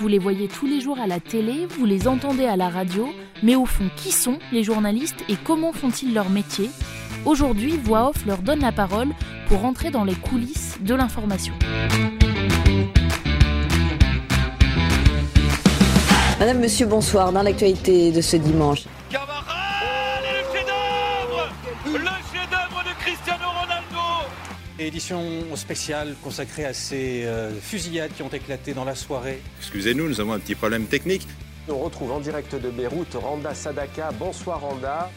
vous les voyez tous les jours à la télé, vous les entendez à la radio, mais au fond, qui sont les journalistes et comment font-ils leur métier? Aujourd'hui, Voix Off leur donne la parole pour entrer dans les coulisses de l'information. Madame, Monsieur, bonsoir. Dans l'actualité de ce dimanche. Édition spéciale consacrée à ces euh, fusillades qui ont éclaté dans la soirée. Excusez-nous, nous avons un petit problème technique. On retrouve en direct de Beyrouth Randa Sadaka. Bonsoir Randa.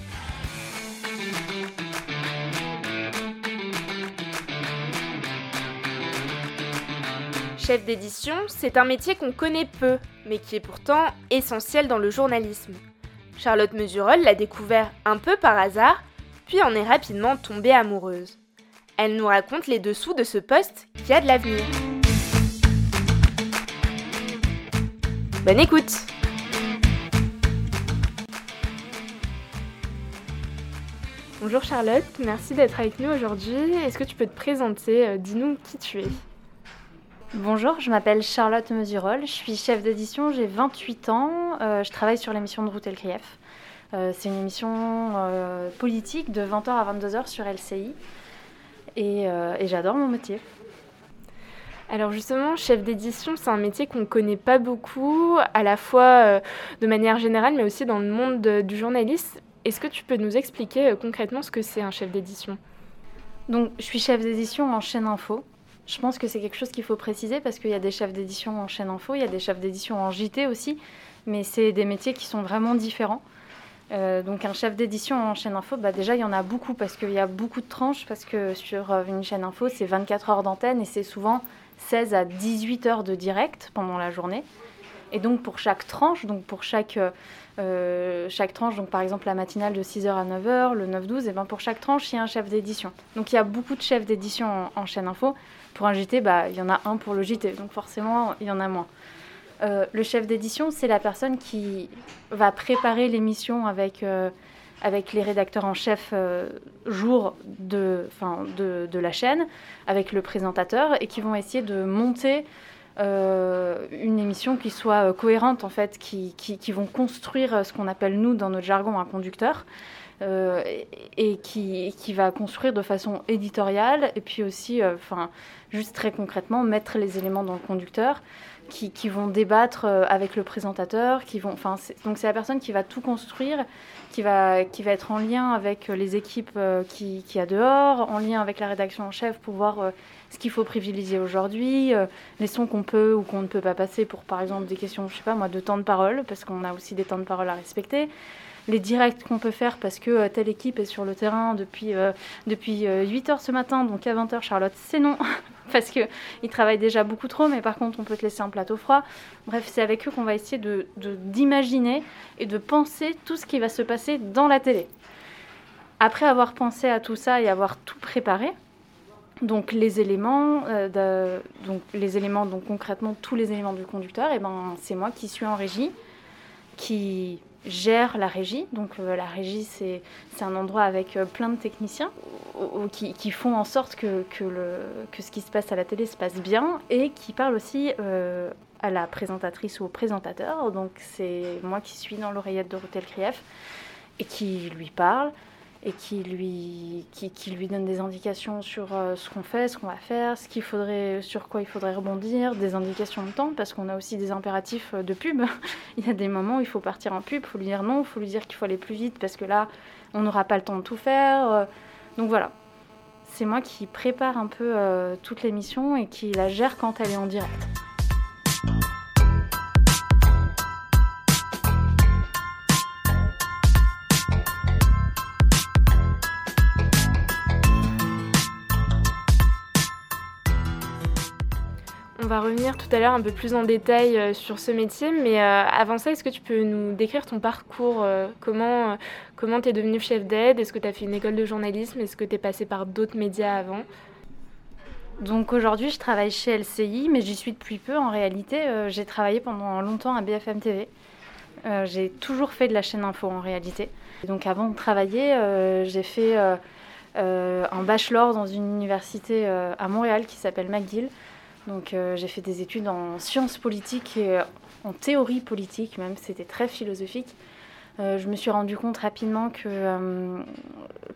Chef d'édition, c'est un métier qu'on connaît peu, mais qui est pourtant essentiel dans le journalisme. Charlotte Mesurol l'a découvert un peu par hasard, puis en est rapidement tombée amoureuse. Elle nous raconte les dessous de ce poste qui a de l'avenir. Bonne écoute Bonjour Charlotte, merci d'être avec nous aujourd'hui. Est-ce que tu peux te présenter euh, Dis-nous qui tu es? Bonjour, je m'appelle Charlotte Mesurol, je suis chef d'édition, j'ai 28 ans, euh, je travaille sur l'émission de Route El Krief. Euh, c'est une émission euh, politique de 20h à 22h sur LCI et, et j'adore mon métier. Alors justement, chef d'édition, c'est un métier qu'on ne connaît pas beaucoup, à la fois de manière générale, mais aussi dans le monde de, du journalisme. Est-ce que tu peux nous expliquer concrètement ce que c'est un chef d'édition? Donc, je suis chef d'édition en chaîne info. Je pense que c'est quelque chose qu'il faut préciser parce qu'il y a des chefs d'édition en chaîne info, il y a des chefs d'édition en JT aussi, mais c'est des métiers qui sont vraiment différents. Euh, donc un chef d'édition en chaîne info, bah déjà il y en a beaucoup parce qu'il y a beaucoup de tranches, parce que sur euh, une chaîne info c'est 24 heures d'antenne et c'est souvent 16 à 18 heures de direct pendant la journée. Et donc pour chaque tranche, donc pour chaque, euh, chaque tranche, donc par exemple la matinale de 6h à 9h, le 9-12, et ben pour chaque tranche il y a un chef d'édition. Donc il y a beaucoup de chefs d'édition en, chaîne info. Pour un JT, bah, il y en a un pour le JT, donc forcément, il y en a moins. Euh, le chef d'édition, c'est la personne qui va préparer l'émission avec, euh, avec les rédacteurs en chef euh, jour de, de, de, la chaîne, avec le présentateur, et qui vont essayer de monter une émission qui soit cohérente, en fait, qui, qui, vont construire ce qu'on appelle, nous, dans notre jargon, un conducteur. Et qui, qui, va construire de façon éditoriale et puis aussi, enfin, juste très concrètement, mettre les éléments dans le conducteur qui, vont débattre euh, avec le présentateur, qui vont, enfin, donc c'est la personne qui va tout construire, qui va, qui va être en lien avec les équipes euh, qui, qui a dehors, en lien avec la rédaction en chef pour voir euh, ce qu'il faut privilégier aujourd'hui, les sons qu'on peut ou qu'on ne peut pas passer pour par exemple des questions, je sais pas moi, de temps de parole, parce qu'on a aussi des temps de parole à respecter les directs qu'on peut faire parce que telle équipe est sur le terrain depuis, euh, depuis 8 heures ce matin, donc à 20h, Charlotte, c'est non. parce qu'ils travaillent déjà beaucoup trop, mais par contre, on peut te laisser un plateau froid. Bref, c'est avec eux qu'on va essayer d'imaginer de, d'imaginer et de penser tout ce qui va se passer dans la télé. Après avoir pensé à tout ça et avoir tout préparé, donc les éléments, euh, de, donc les éléments, donc concrètement tous les éléments du conducteur, et ben c'est moi qui suis en régie, qui gère la régie. Donc euh, la régie, c'est un endroit avec euh, plein de techniciens qui, qui, font en sorte que, que, le, que, ce qui se passe à la télé se passe bien et qui parlent aussi euh, à la présentatrice ou au présentateur. Donc c'est moi qui suis dans l'oreillette de Rotel Krief et qui lui parle et qui lui, qui, lui donne des indications sur euh, ce qu'on fait, ce qu'on va faire, ce qu'il faudrait, sur quoi il faudrait rebondir, des indications de temps, parce qu'on a aussi des impératifs euh, de pub. il y a des moments où il faut partir en pub, il faut lui dire non, il faut lui dire qu'il faut aller plus vite, parce que là, on n'aura pas le temps de tout faire. Euh. donc voilà. C'est moi qui prépare un peu toute l'émission et qui la gère quand elle est en direct. Va revenir tout à l'heure un peu plus en détail euh, sur ce métier, mais euh, avant ça, est-ce que tu peux nous décrire ton parcours euh, Comment comment tu es devenu chef d'aide? Est-ce que tu as fait une école de journalisme? Est-ce que tu es passé par d'autres médias avant? Donc aujourd'hui, je travaille chez LCI, mais j'y suis depuis peu. En réalité, j'ai travaillé pendant longtemps à BFM TV. j'ai toujours fait de la chaîne info en réalité. Donc avant de travailler, j'ai fait un bachelor dans une université à Montréal qui s'appelle McGill Donc j'ai fait des études en sciences politiques et en théorie politique même, c'était très philosophique. je me suis rendu compte rapidement que,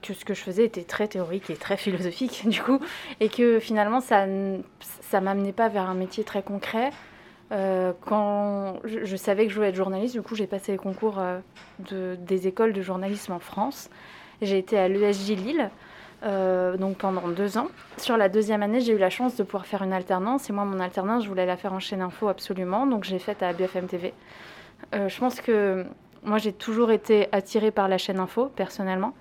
ce que je faisais était très théorique et très philosophique du coup, et que finalement ça ne m'amenait pas vers un métier très concret. Euh, quand je, savais que je voulais être journaliste, du coup j'ai passé les concours euh, de, des écoles de journalisme en France. J'ai été à l'ESJ Lille, euh, donc pendant deux ans. Sur la deuxième année, j'ai eu la chance de pouvoir faire une alternance. Et moi, mon alternance, je voulais la faire en chaîne info absolument, donc j'ai faite à BFM TV. je pense que moi, j'ai toujours été attirée par la chaîne info, personnellement,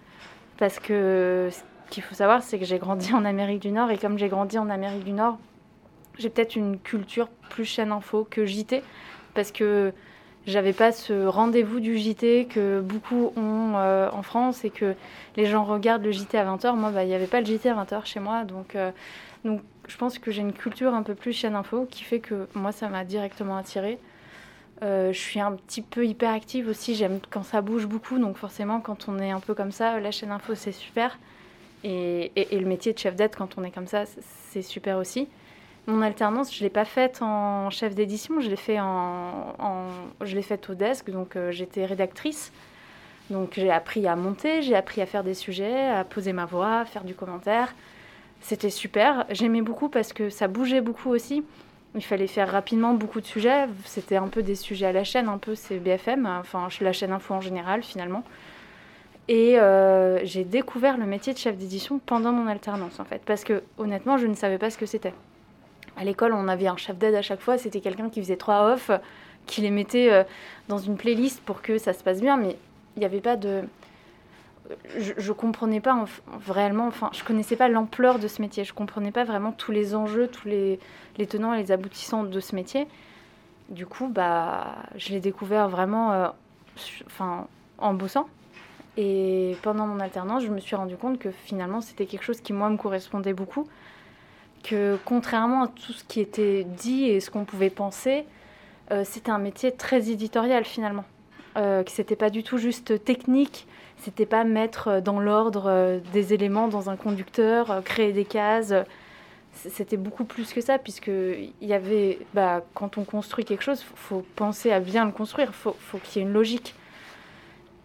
parce que ce qu'il faut savoir, c'est que j'ai grandi en Amérique du Nord, et comme j'ai grandi en Amérique du Nord, j'ai peut-être une culture plus chaîne info que JT parce que j'avais pas ce rendez-vous du JT que beaucoup ont euh, en France et que les gens regardent le JT à 20h. Moi, bah, il n'y avait pas le JT à 20h chez moi. Donc, euh, donc je pense que j'ai une culture un peu plus chaîne info qui fait que moi, ça m'a directement attirée. Euh, je suis un petit peu hyperactive aussi, j'aime quand ça bouge beaucoup, donc forcément quand on est un peu comme ça, la chaîne info c'est super. Et, et le métier de chef d'aide quand on est comme ça, c'est super aussi. Mon alternance, je ne l'ai pas faite en chef d'édition, je l'ai fait en, je l'ai faite au desk, donc euh, j'étais rédactrice. Donc j'ai appris à monter, j'ai appris à faire des sujets, à poser ma voix, à faire du commentaire. C'était super. J'aimais beaucoup parce que ça bougeait beaucoup aussi. Il fallait faire rapidement beaucoup de sujets. C'était un peu des sujets à la chaîne, un peu c'est BFM, enfin la chaîne info en général finalement. Et euh, j'ai découvert le métier de chef d'édition pendant mon alternance en fait, parce que honnêtement je ne savais pas ce que c'était à l'école, on avait un chef d'aide à chaque fois. C'était quelqu'un qui faisait trois off, qui les mettait euh, dans une playlist pour que ça se passe bien. Mais il n'y avait pas de. Je, ne comprenais pas vraiment, enfin, je connaissais pas l'ampleur de ce métier. Je comprenais pas vraiment tous les enjeux, tous les, les tenants et les aboutissants de ce métier. Du coup, bah, je l'ai découvert vraiment, euh, enfin, en bossant. Et pendant mon alternance, je me suis rendu compte que finalement, c'était quelque chose qui moi me correspondait beaucoup que contrairement à tout ce qui était dit et ce qu'on pouvait penser, euh, c'était un métier très éditorial finalement. Euh, que c'était pas du tout juste technique, c'était pas mettre dans l'ordre euh, des éléments dans un conducteur, euh, créer des cases. C'était beaucoup plus que ça, puisque il y avait, bah, quand on construit quelque chose, faut penser à bien le construire, faut, faut qu'il y ait une logique.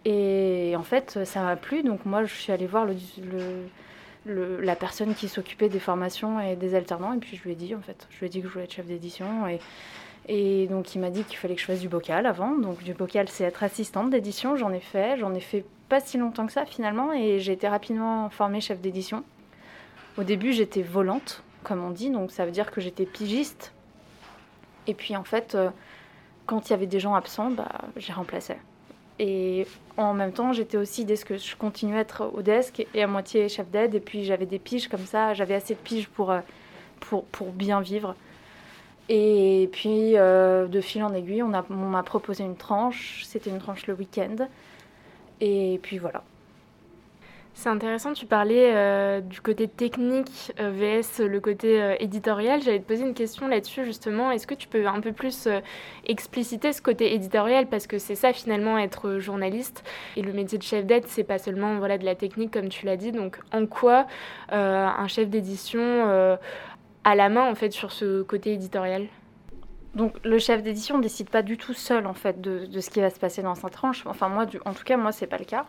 Et en fait, ça m'a plu, donc moi, je suis allée voir le, le la personne qui s'occupait des formations et des alternants. Et puis je lui ai dit, en fait, je lui ai dit que je voulais être chef d'édition. Et, donc il m'a dit qu'il fallait que je fasse du bocal avant. Donc du bocal, c'est être assistante d'édition. J'en ai fait. J'en ai fait pas si longtemps que ça finalement. Et j'ai été rapidement formée chef d'édition. Au début, j'étais volante, comme on dit. Donc ça veut dire que j'étais pigiste. Et puis en fait, euh, quand il y avait des gens absents, bah, j'ai remplacé. Et en même temps, j'étais aussi desk, je continuais à être au desk et à moitié chef d'aide. Et puis j'avais des piges comme ça, j'avais assez de piges pour, euh, pour, pour bien vivre. Et puis euh, de fil en aiguille, on m'a proposé une tranche. C'était une tranche le week-end. Et puis voilà. C'est intéressant, tu parlais euh, du côté technique euh, VS le côté euh, éditorial. J'allais te poser une question là-dessus justement. Est-ce que tu peux un peu plus expliciter ce côté éditorial? Parce que c'est ça finalement être journaliste et le métier de chef d'aide c'est pas seulement voilà de la technique comme tu l'as dit. Donc en quoi un chef d'édition a la main en fait sur ce côté éditorial? Donc le chef d'édition ne décide pas du tout seul en fait de, ce qui va se passer dans sa tranche. Enfin moi, en tout cas moi c'est pas le cas.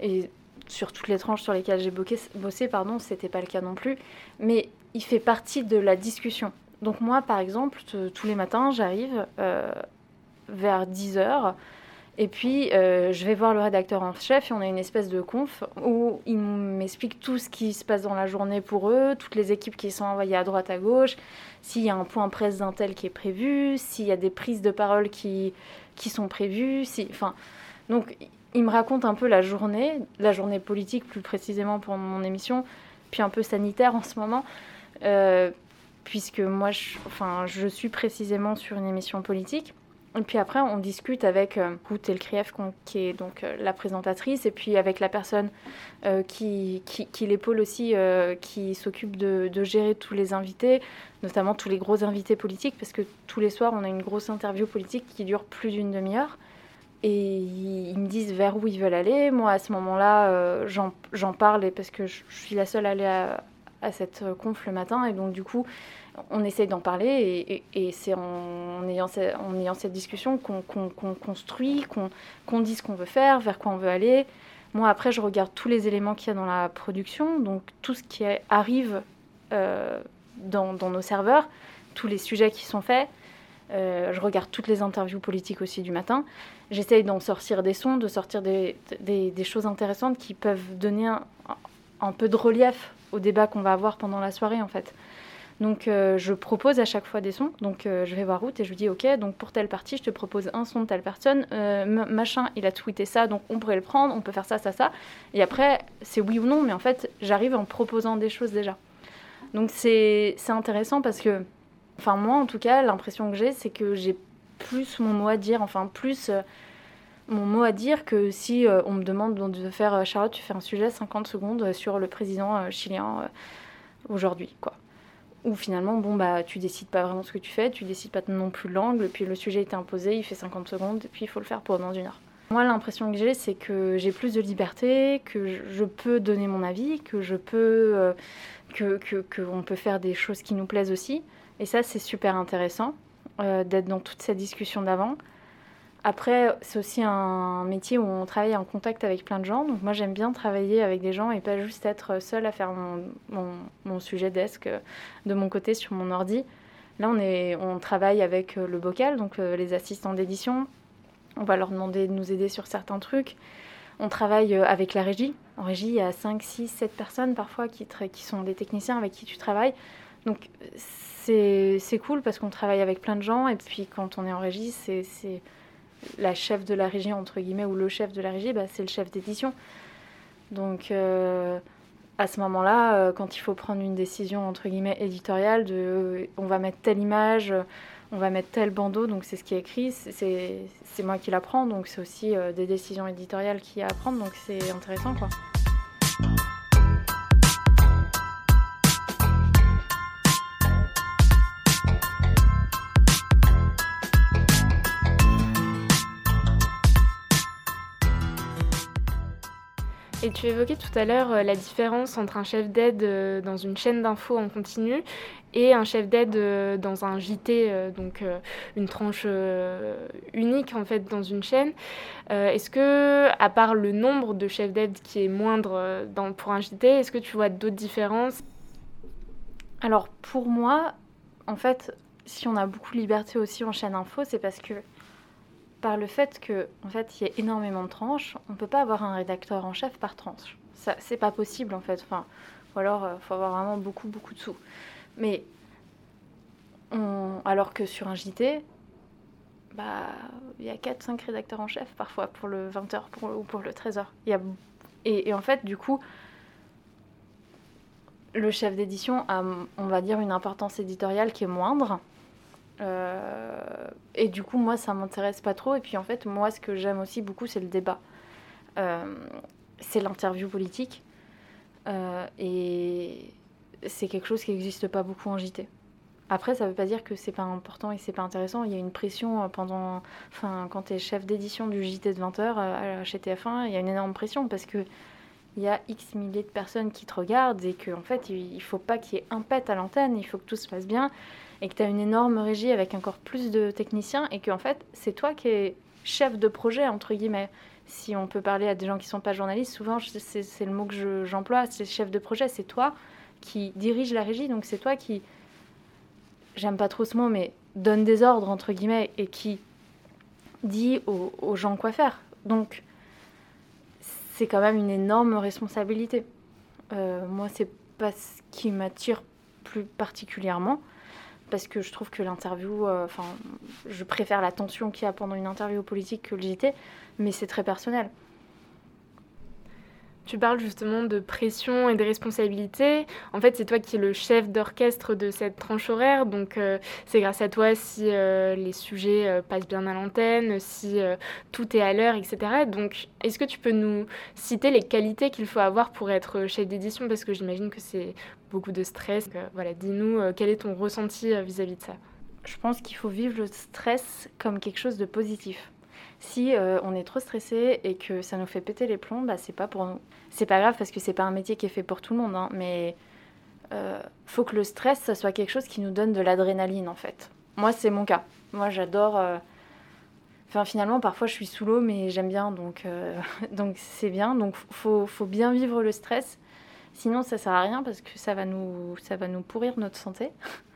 Et sur toutes les tranches sur lesquelles j'ai bossé, pardon, c'était pas le cas non plus. Mais il fait partie de la discussion. Donc moi, par exemple, tous les matins, j'arrive euh, vers 10h et puis euh, je vais voir le rédacteur en chef et on a une espèce de conf où il m'explique tout ce qui se passe dans la journée pour eux, toutes les équipes qui sont envoyées à droite, à gauche, s'il y a un point presse d'un tel qui est prévu, s'il y a des prises de parole qui, qui sont prévues. Si, enfin, donc il me raconte un peu la journée, la journée politique plus précisément pour mon émission, puis un peu sanitaire en ce moment, euh, puisque moi, je, enfin, je suis précisément sur une émission politique. Et puis après, on discute avec euh, Elkrief, qui est donc euh, la présentatrice, et puis avec la personne euh, qui, qui, l'épaule aussi, qui s'occupe de, gérer tous les invités, notamment tous les gros invités politiques, parce que tous les soirs, on a une grosse interview politique qui dure plus d'une demi-heure et ils me disent vers où ils veulent aller. Moi, à ce moment-là, euh, j'en parle parce que je, suis la seule à aller à cette conf le matin. Et donc, du coup, on essaye d'en parler. Et, c'est en, ayant, cette discussion qu'on construit, qu'on dit ce qu'on veut faire, vers quoi on veut aller. Moi, après, je regarde tous les éléments qu'il y a dans la production, donc tout ce qui arrive euh, dans, nos serveurs, tous les sujets qui sont faits. Euh, je regarde toutes les interviews politiques aussi du matin. J'essaye d'en sortir des sons, de sortir des, choses intéressantes qui peuvent donner un, peu de relief au débat qu'on va avoir pendant la soirée, en fait. Donc euh, je propose à chaque fois des sons. Donc euh, je vais voir route et je lui dis ok, donc pour telle partie, je te propose un son de telle personne. Machin, il a tweeté ça, donc on pourrait le prendre, on peut faire ça, ça, ça. Et après, c'est oui ou non, mais en fait, j'arrive en proposant des choses déjà. Donc c'est intéressant parce que, enfin moi en tout cas, l'impression que j'ai, c'est que j'ai plus mon mot à dire, enfin plus mon mot à dire que si on me demande de faire Charlotte, tu fais un sujet 50 secondes sur le président chilien aujourd'hui, quoi où finalement, bon, bah, tu décides pas vraiment ce que tu fais, tu décides pas non plus l'angle, puis le sujet est imposé, il fait 50 secondes, puis il faut le faire pendant une heure. Moi, l'impression que j'ai, c'est que j'ai plus de liberté, que je peux donner mon avis, que je peux, euh, que qu'on peut faire des choses qui nous plaisent aussi. Et ça, c'est super intéressant euh, d'être dans toute cette discussion d'avant. Après, c'est aussi un métier où on travaille en contact avec plein de gens. Donc moi, j'aime bien travailler avec des gens et pas juste être seule à faire mon, sujet desk de mon côté sur mon ordi. Là, on, est, on travaille avec le bocal, donc euh, les assistants d'édition. On va leur demander de nous aider sur certains trucs. On travaille euh, avec la régie. En régie, il y a 5, 6, 7 personnes parfois qui sont des techniciens avec qui tu travailles. Donc c'est cool parce qu'on travaille avec plein de gens. Et puis quand on est en régie, c'est la chef de la régie, entre guillemets, ou le chef de la régie, bah, c'est le chef d'édition. Donc, euh, à ce moment-là, euh, quand il faut prendre une décision, entre guillemets, éditoriale, de on va mettre telle image, on va mettre tel bandeau, donc c'est ce qui est écrit, c'est moi qui la prends, donc c'est aussi euh, des décisions éditoriales qui a à prendre, donc c'est intéressant, quoi. Et tu évoquais tout à l'heure euh, la différence entre un chef d'aide euh, dans une chaîne d'infos en continu et un chef d'aide euh, dans un JT, donc une tranche unique en fait dans une chaîne. est-ce que, à part le nombre de chefs d'aide qui est moindre dans, pour un JT, est-ce que tu vois d'autres différences? Alors pour moi, en fait, si on a beaucoup de liberté aussi en chaîne info, c'est parce que par le fait que en fait il y a énormément de tranches, on peut pas avoir un rédacteur en chef par tranche. Ça c'est pas possible en fait. Enfin, ou alors il euh, faut avoir vraiment beaucoup beaucoup de sous. Mais alors que sur un JT, bah il y a 4 5 rédacteurs en chef parfois pour le 20h ou pour le 13h. Il y a... et, et en fait du coup le chef d'édition a, on va dire, une importance éditoriale qui est moindre, euh, et du coup, moi, ça m'intéresse pas trop. Et puis, en fait, moi, ce que j'aime aussi beaucoup, c'est le débat. Euh, c'est l'interview politique. Euh, et c'est quelque chose qui n'existe pas beaucoup en JT. Après, ça ne veut pas dire que c'est pas important et c'est pas intéressant. Il y a une pression pendant. Enfin, quand tu es chef d'édition du JT de 20h chez TF1, il y a une énorme pression parce que il y a X milliers de personnes qui te regardent et qu'en en fait, il faut pas qu'il y ait un pet à l'antenne, il faut que tout se passe bien et que tu as une énorme régie avec encore plus de techniciens et que en fait, c'est toi qui es chef de projet, entre guillemets. Si on peut parler à des gens qui sont pas journalistes, souvent, c'est le mot que j'emploie, c'est chef de projet, c'est toi qui dirige la régie, donc c'est toi qui, j'aime pas trop ce mot, mais donne des ordres, entre guillemets, et qui dit aux, gens quoi faire. Donc, c'est quand même une énorme responsabilité. Euh, moi, c'est pas ce qui m'attire plus particulièrement parce que je trouve que l'interview, euh, enfin, je préfère la tension qu'il y a pendant une interview politique que le JT, mais c'est très personnel. Tu parles justement de pression et de responsabilité. En fait, c'est toi qui es le chef d'orchestre de cette tranche horaire, donc euh, c'est grâce à toi si euh, les sujets passent bien à l'antenne, si tout est à l'heure, etc. Donc, est-ce que tu peux nous citer les qualités qu'il faut avoir pour être chef d'édition? Parce que j'imagine que c'est beaucoup de stress. Euh, voilà, dis-nous euh, quel est ton ressenti euh, vis-à-vis de ça? Je pense qu'il faut vivre le stress comme quelque chose de positif. Si on est trop stressé et que ça nous fait péter les plombs, bah, c'est pas pour nous. C'est pas grave parce que c'est pas un métier qui est fait pour tout le monde, hein, mais euh, faut que le stress, soit quelque chose qui nous donne de l'adrénaline en fait. Moi, c'est mon cas. Moi, j'adore. euh, Enfin, finalement, parfois, je suis sous l'eau, mais j'aime bien, donc euh, c'est bien. Donc, faut faut bien vivre le stress. Sinon, ça sert à rien parce que ça va nous pourrir notre santé.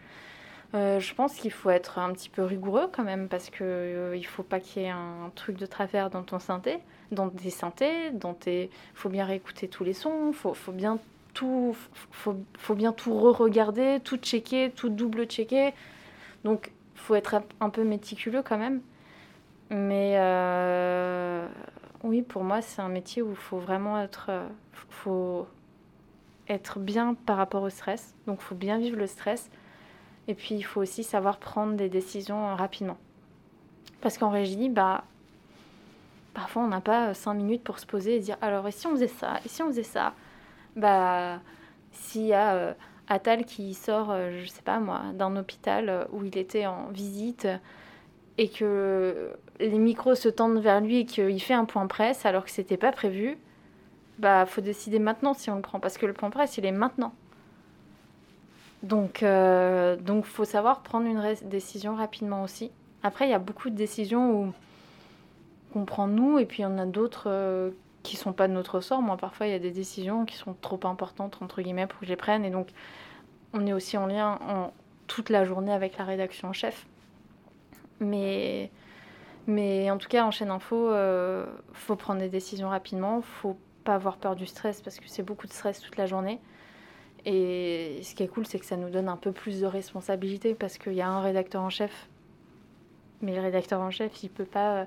Euh, je pense qu'il faut être un petit peu rigoureux quand même parce que euh, il faut pas qu'il y ait un truc de travers dans ton synthé, dans tes synthés, dans tes. Faut bien réécouter tous les sons, faut faut bien tout, faut, faut bien tout re-regarder, tout checker, tout double checker. Donc, faut être un- un peu méticuleux quand même. Mais euh, oui, pour moi, c'est un métier où il faut vraiment être, euh, faut être bien par rapport au stress. Donc, il faut bien vivre le stress. Et puis, il faut aussi savoir prendre des décisions rapidement. Parce qu'en régie, bah, parfois, on n'a pas euh, cinq minutes pour se poser et dire alors, et si on faisait ça Et si on faisait ça? Bah, s'il y a euh, Attal qui sort, euh, je sais pas moi, d'un hôpital euh, où il était en visite et que les micros se tendent vers lui et qu'il fait un point presse alors que c'était pas prévu, bah, faut décider maintenant si on le prend parce que le point presse, il est maintenant. Donc, euh, donc faut savoir prendre une décision rapidement aussi. Après, il y a beaucoup de décisions où qu'on prend nous, et puis il y en a d'autres euh, qui sont pas de notre sort. Moi, parfois, il y a des décisions qui sont trop importantes, entre guillemets, pour que je les prenne, et donc on est aussi en lien en, toute la journée avec la rédaction en chef. Mais, mais en tout cas, en chaîne info, euh, faut prendre des décisions rapidement, faut pas avoir peur du stress, parce que c'est beaucoup de stress toute la journée. Et ce qui est cool, c'est que ça nous donne un peu plus de responsabilité parce qu'il y a un rédacteur en chef. Mais le rédacteur en chef, il peut pas euh,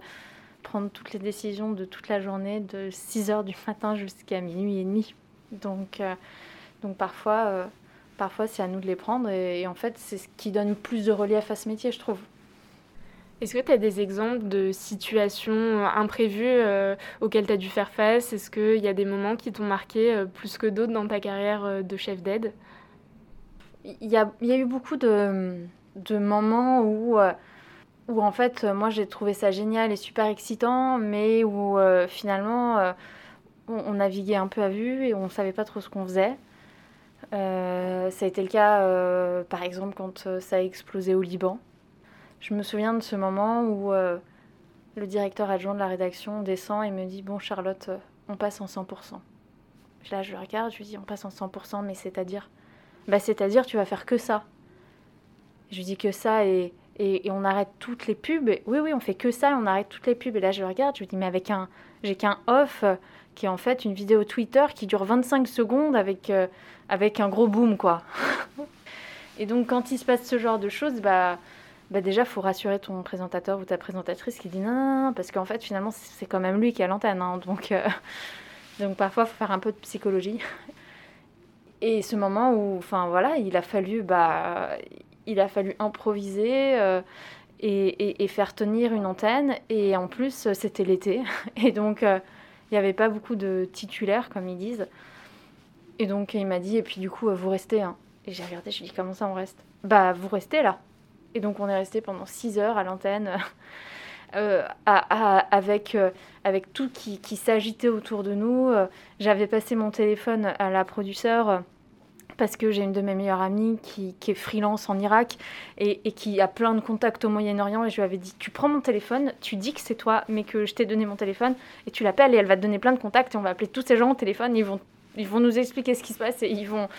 prendre toutes les décisions de toute la journée, de 6h du matin jusqu'à minuit et demi. Donc, euh, donc parfois, euh, parfois c'est à nous de les prendre. Et, et en fait, c'est ce qui donne plus de relief à ce métier, je trouve. Est-ce que tu as des exemples de situations euh, imprévues euh, auxquelles tu as dû faire face? Est-ce qu'il y a des moments qui t'ont marqué euh, plus que d'autres dans ta carrière de chef d'aide? Il y a, eu beaucoup de, moments où, en fait, moi j'ai trouvé ça génial et super excitant, mais où finalement on, on naviguait un peu à vue et on ne savait pas trop ce qu'on faisait. Ça a été le cas, par exemple, quand ça a explosé au Liban. Je me souviens de ce moment où euh, le directeur adjoint de la rédaction descend et me dit Bon, Charlotte, euh, on passe en 100%. Là, je le regarde, je lui dis On passe en 100%, mais c'est-à-dire bah, c'est-à-dire, tu vas faire que ça. Je lui dis que ça et, et, on arrête toutes les pubs. Oui, oui, on fait que ça et on arrête toutes les pubs. Et là, je le regarde, je lui dis, mais avec un. J'ai qu'un off euh, qui est en fait une vidéo Twitter qui dure 25 secondes avec, avec un gros boom, quoi. et donc, quand il se passe ce genre de choses, bah. Bah déjà, faut rassurer ton présentateur ou ta présentatrice qui dit non, parce qu'en fait, finalement, c'est quand même lui qui a l'antenne. hein. donc, euh, donc, parfois, il faut faire un peu de psychologie. Et ce moment où, enfin voilà, il a fallu, bah, il a fallu improviser euh, et, faire tenir une antenne. Et en plus, c'était l'été, et donc euh, il n'y avait pas beaucoup de titulaires, comme ils disent. Et donc il m'a dit, et puis du coup, euh, vous restez. hein. Et j'ai regardé, je lui ai dit, comment ça, on reste? Bah, vous restez là. Et donc on est resté pendant 6 heures à l'antenne. euh, avec, euh, avec tout qui, qui s'agitait autour de nous. Euh, J'avais passé mon téléphone à la produceur parce que j'ai une de mes meilleures amies qui, qui est freelance en Irak et, et qui a plein de contacts au Moyen-Orient. Et je lui avais dit Tu prends mon téléphone, tu dis que c'est toi, mais que je t'ai donné mon téléphone, et tu l'appelles et elle va te donner plein de contacts. Et on va appeler tous ces gens au téléphone. Ils vont, ils vont nous expliquer ce qui se passe et ils vont.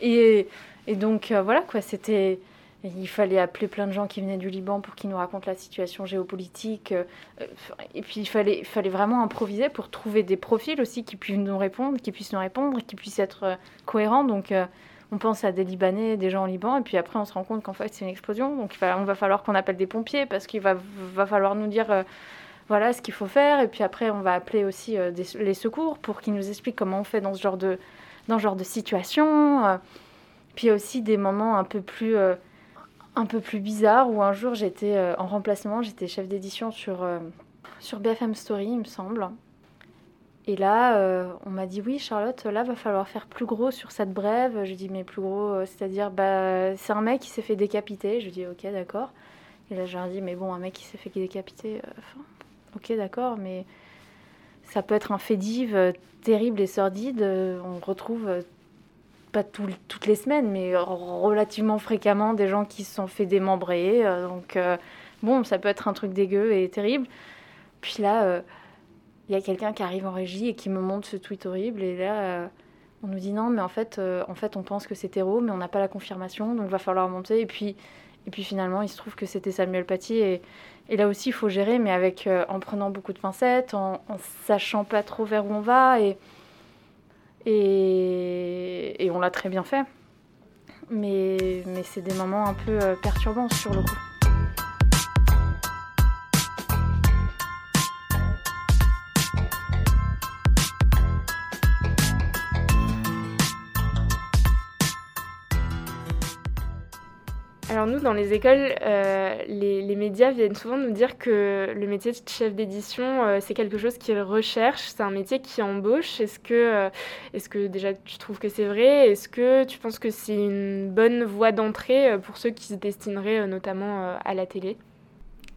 Et, et donc voilà quoi, c'était. Il fallait appeler plein de gens qui venaient du Liban pour qu'ils nous racontent la situation géopolitique. euh, euh, Et puis il fallait, fallait vraiment improviser pour trouver des profils aussi qui puissent nous répondre, qui puissent nous répondre, qui puissent être euh, cohérents. Donc on pense à des Libanais, des gens au Liban, et puis après on se rend compte qu'en fait c'est une explosion. Donc on va falloir qu'on appelle des pompiers parce qu'il va, va falloir nous dire voilà ce qu'il faut faire. Et puis après on va appeler aussi les secours pour qu'ils nous expliquent comment on fait dans ce genre de, dans ce genre de situation. Puis aussi des moments un peu plus, un peu plus bizarres où un jour j'étais euh, en remplacement, j'étais chef d'édition sur, euh, sur BFM Story, il me semble. Et là, euh, on m'a dit oui, Charlotte, là, va falloir faire plus gros sur cette brève. Je dis mais plus gros, c'est-à-dire, bah, c'est un mec qui s'est fait décapiter. Je dis ok, d'accord. Et là, je leur dis mais bon, un mec qui s'est fait décapiter, ok, d'accord, mais ça peut être un fait div terrible et sordide. On retrouve euh, pas toutes les semaines, mais relativement fréquemment, des gens qui se sont fait démembrer. donc, bon, ça peut être un truc dégueu et terrible. Puis là, il y a quelqu'un qui arrive en régie et qui me montre ce tweet horrible. Et là, on nous dit non, mais en fait, en fait on pense que c'est terreau, mais on n'a pas la confirmation, donc il va falloir monter. Et puis, et puis finalement, il se trouve que c'était Samuel Paty. Et, et, là aussi, il faut gérer, mais avec, en prenant beaucoup de pincettes, en, en, sachant pas trop vers où on va. Et, et, on l'a très bien fait. Mais, mais c'est des moments un peu euh, perturbants sur le coup. Alors nous, dans les écoles, euh, les, médias viennent souvent nous dire que le métier de chef d'édition, euh, c'est quelque chose qu'ils recherchent, c'est un métier qui embauche. Est-ce que, euh, est-ce que déjà tu trouves que c'est vrai? Est-ce que tu penses que c'est une bonne voie d'entrée pour ceux qui se destineraient notamment à la télé?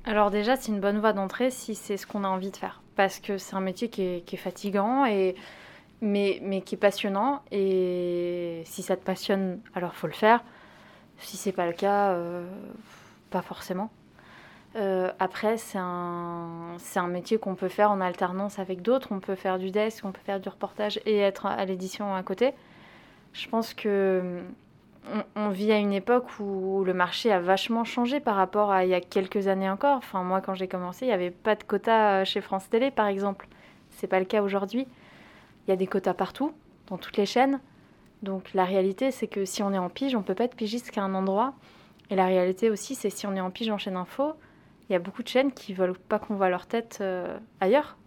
Alors déjà, c'est une bonne voie d'entrée si c'est ce qu'on a envie de faire. Parce que c'est un métier qui est, qui est fatigant, et, mais, mais qui est passionnant. Et si ça te passionne, alors faut le faire. Si c'est pas le cas, euh, pas forcément. Euh, après, c'est un, un métier qu'on peut faire en alternance avec d'autres. On peut faire du desk, on peut faire du reportage et être à l'édition à côté. Je pense que on, vit à une époque où le marché a vachement changé par rapport à il y a quelques années encore. Enfin, moi, quand j'ai commencé, il n'y avait pas de quotas chez France Télé, par exemple. C'est pas le cas aujourd'hui. Il y a des quotas partout, dans toutes les chaînes. Donc la réalité, c'est que si on est en pige, on peut pas être pigiste qu'à un endroit. Et la réalité aussi, c'est si on est en pige en chaîne info, il y a beaucoup de chaînes qui veulent pas qu'on voit leur tête euh, ailleurs.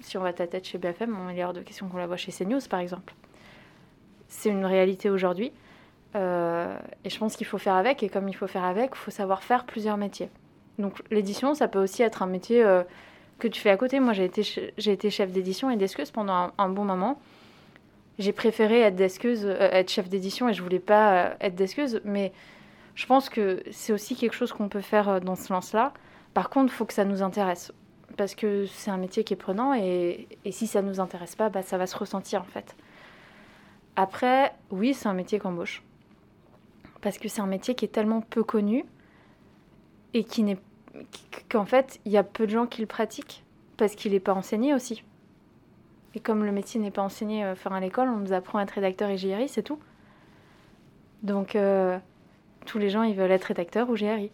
Si on voit ta tête chez BFM, on est hors de question qu'on la voit chez CNews, par exemple. C'est une réalité aujourd'hui. Euh, et je pense qu'il faut faire avec. Et comme il faut faire avec, il faut savoir faire plusieurs métiers. Donc l'édition, ça peut aussi être un métier euh, que tu fais à côté. Moi, j'ai été, j'ai été chef d'édition et d'esqueuse pendant un bon moment j'ai préféré être desqueuse, euh, être chef d'édition et je voulais pas euh, être desqueuse, mais je pense que c'est aussi quelque chose qu'on peut faire euh, dans ce sens-là. Par contre, il faut que ça nous intéresse parce que c'est un métier qui est prenant et, si ça nous intéresse pas, bah, ça va se ressentir en fait. Après, oui, c'est un métier qu'embauche parce que c'est un métier qui est tellement peu connu et qui n'est qu'en fait, il y a peu de gens qui le pratiquent parce qu'il n'est pas enseigné aussi. Et comme le métier n'est pas enseigné euh, à l'école, on nous apprend à être rédacteur et GRI, c'est tout. Donc euh, tous les gens, ils veulent être rédacteur ou GRI.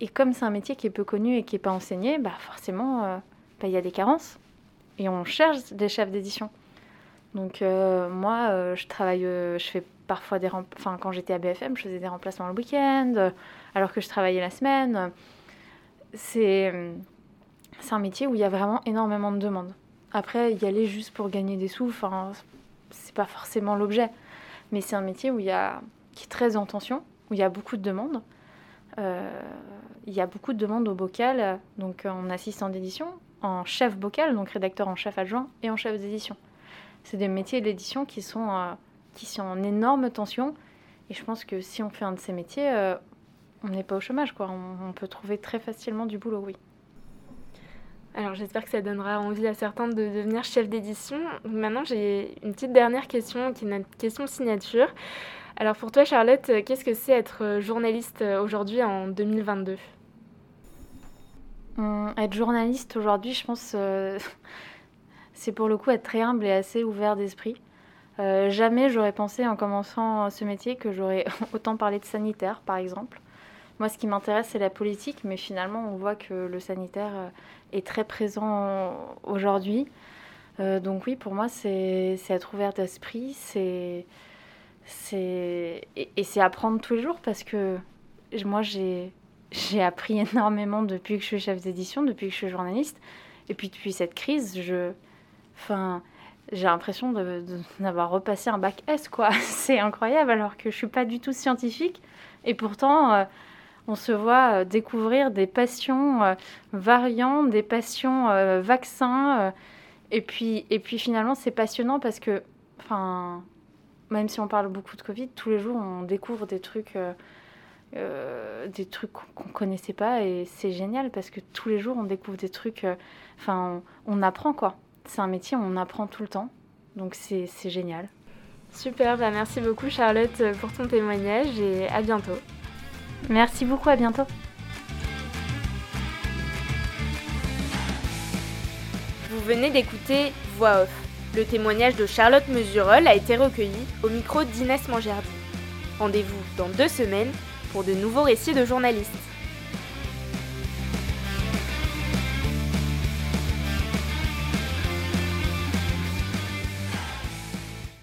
Et comme c'est un métier qui est peu connu et qui n'est pas enseigné, bah forcément, euh, bah, il y a des carences. Et on cherche des chefs d'édition. Donc moi, je travaille, je fais parfois des... Enfin, quand j'étais à BFM, je faisais des remplacements le week-end, alors que je travaillais la semaine. C'est un métier où il y a vraiment énormément de demandes. Après, y aller juste pour gagner des sous, enfin, c'est pas forcément l'objet. Mais c'est un métier où il y a, qui est très en tension, où il y a beaucoup de demandes. Euh, il y a beaucoup de demandes au bocal, donc en assistant d'édition, en chef bocal, donc rédacteur en chef adjoint, et en chef d'édition. C'est des métiers de l'édition qui, sont euh, qui sont en énorme tension. Et je pense que si on fait un de ces métiers, euh, on n'est pas au chômage. Quoi. on peut trouver très facilement du boulot, oui. Alors j'espère que ça donnera envie à certains de devenir chef d'édition. Maintenant j'ai une petite dernière question qui est une question signature. Alors pour toi Charlotte, qu'est-ce que c'est être journaliste aujourd'hui en 2022 hum, Être journaliste aujourd'hui, je pense, euh, c'est pour le coup être très humble et assez ouvert d'esprit. Euh, jamais j'aurais pensé en commençant ce métier que j'aurais autant parlé de sanitaire par exemple. Moi, ce qui m'intéresse, c'est la politique, mais finalement, on voit que le sanitaire euh, est très présent aujourd'hui. Euh, donc oui, pour moi, c'est être ouvert d'esprit, c'est et, et c'est apprendre tous les jours parce que moi, j'ai appris énormément depuis que je suis chef d'édition, depuis que je suis journaliste. Et puis depuis cette crise, je, enfin, j'ai l'impression d'avoir repassé un bac S, quoi. C'est incroyable, alors que je suis pas du tout scientifique. Et pourtant, euh, on se voit euh, découvrir des passions euh, variantes, des passions euh, vaccins. et, puis, et puis finalement, c'est passionnant parce que, enfin, même si on parle beaucoup de Covid, tous les jours, on découvre des trucs, des trucs qu'on connaissait pas. Et c'est génial parce que tous les jours, on découvre des trucs. Enfin, on, on, apprend quoi. C'est un métier, on apprend tout le temps. Donc c'est génial. Super, bah merci beaucoup Charlotte pour ton témoignage et à bientôt. Merci beaucoup, à bientôt. Vous venez d'écouter Voix off. Le témoignage de Charlotte Mesurol a été recueilli au micro d'Inès Mangerdi. Rendez-vous dans deux semaines pour de nouveaux récits de journalistes.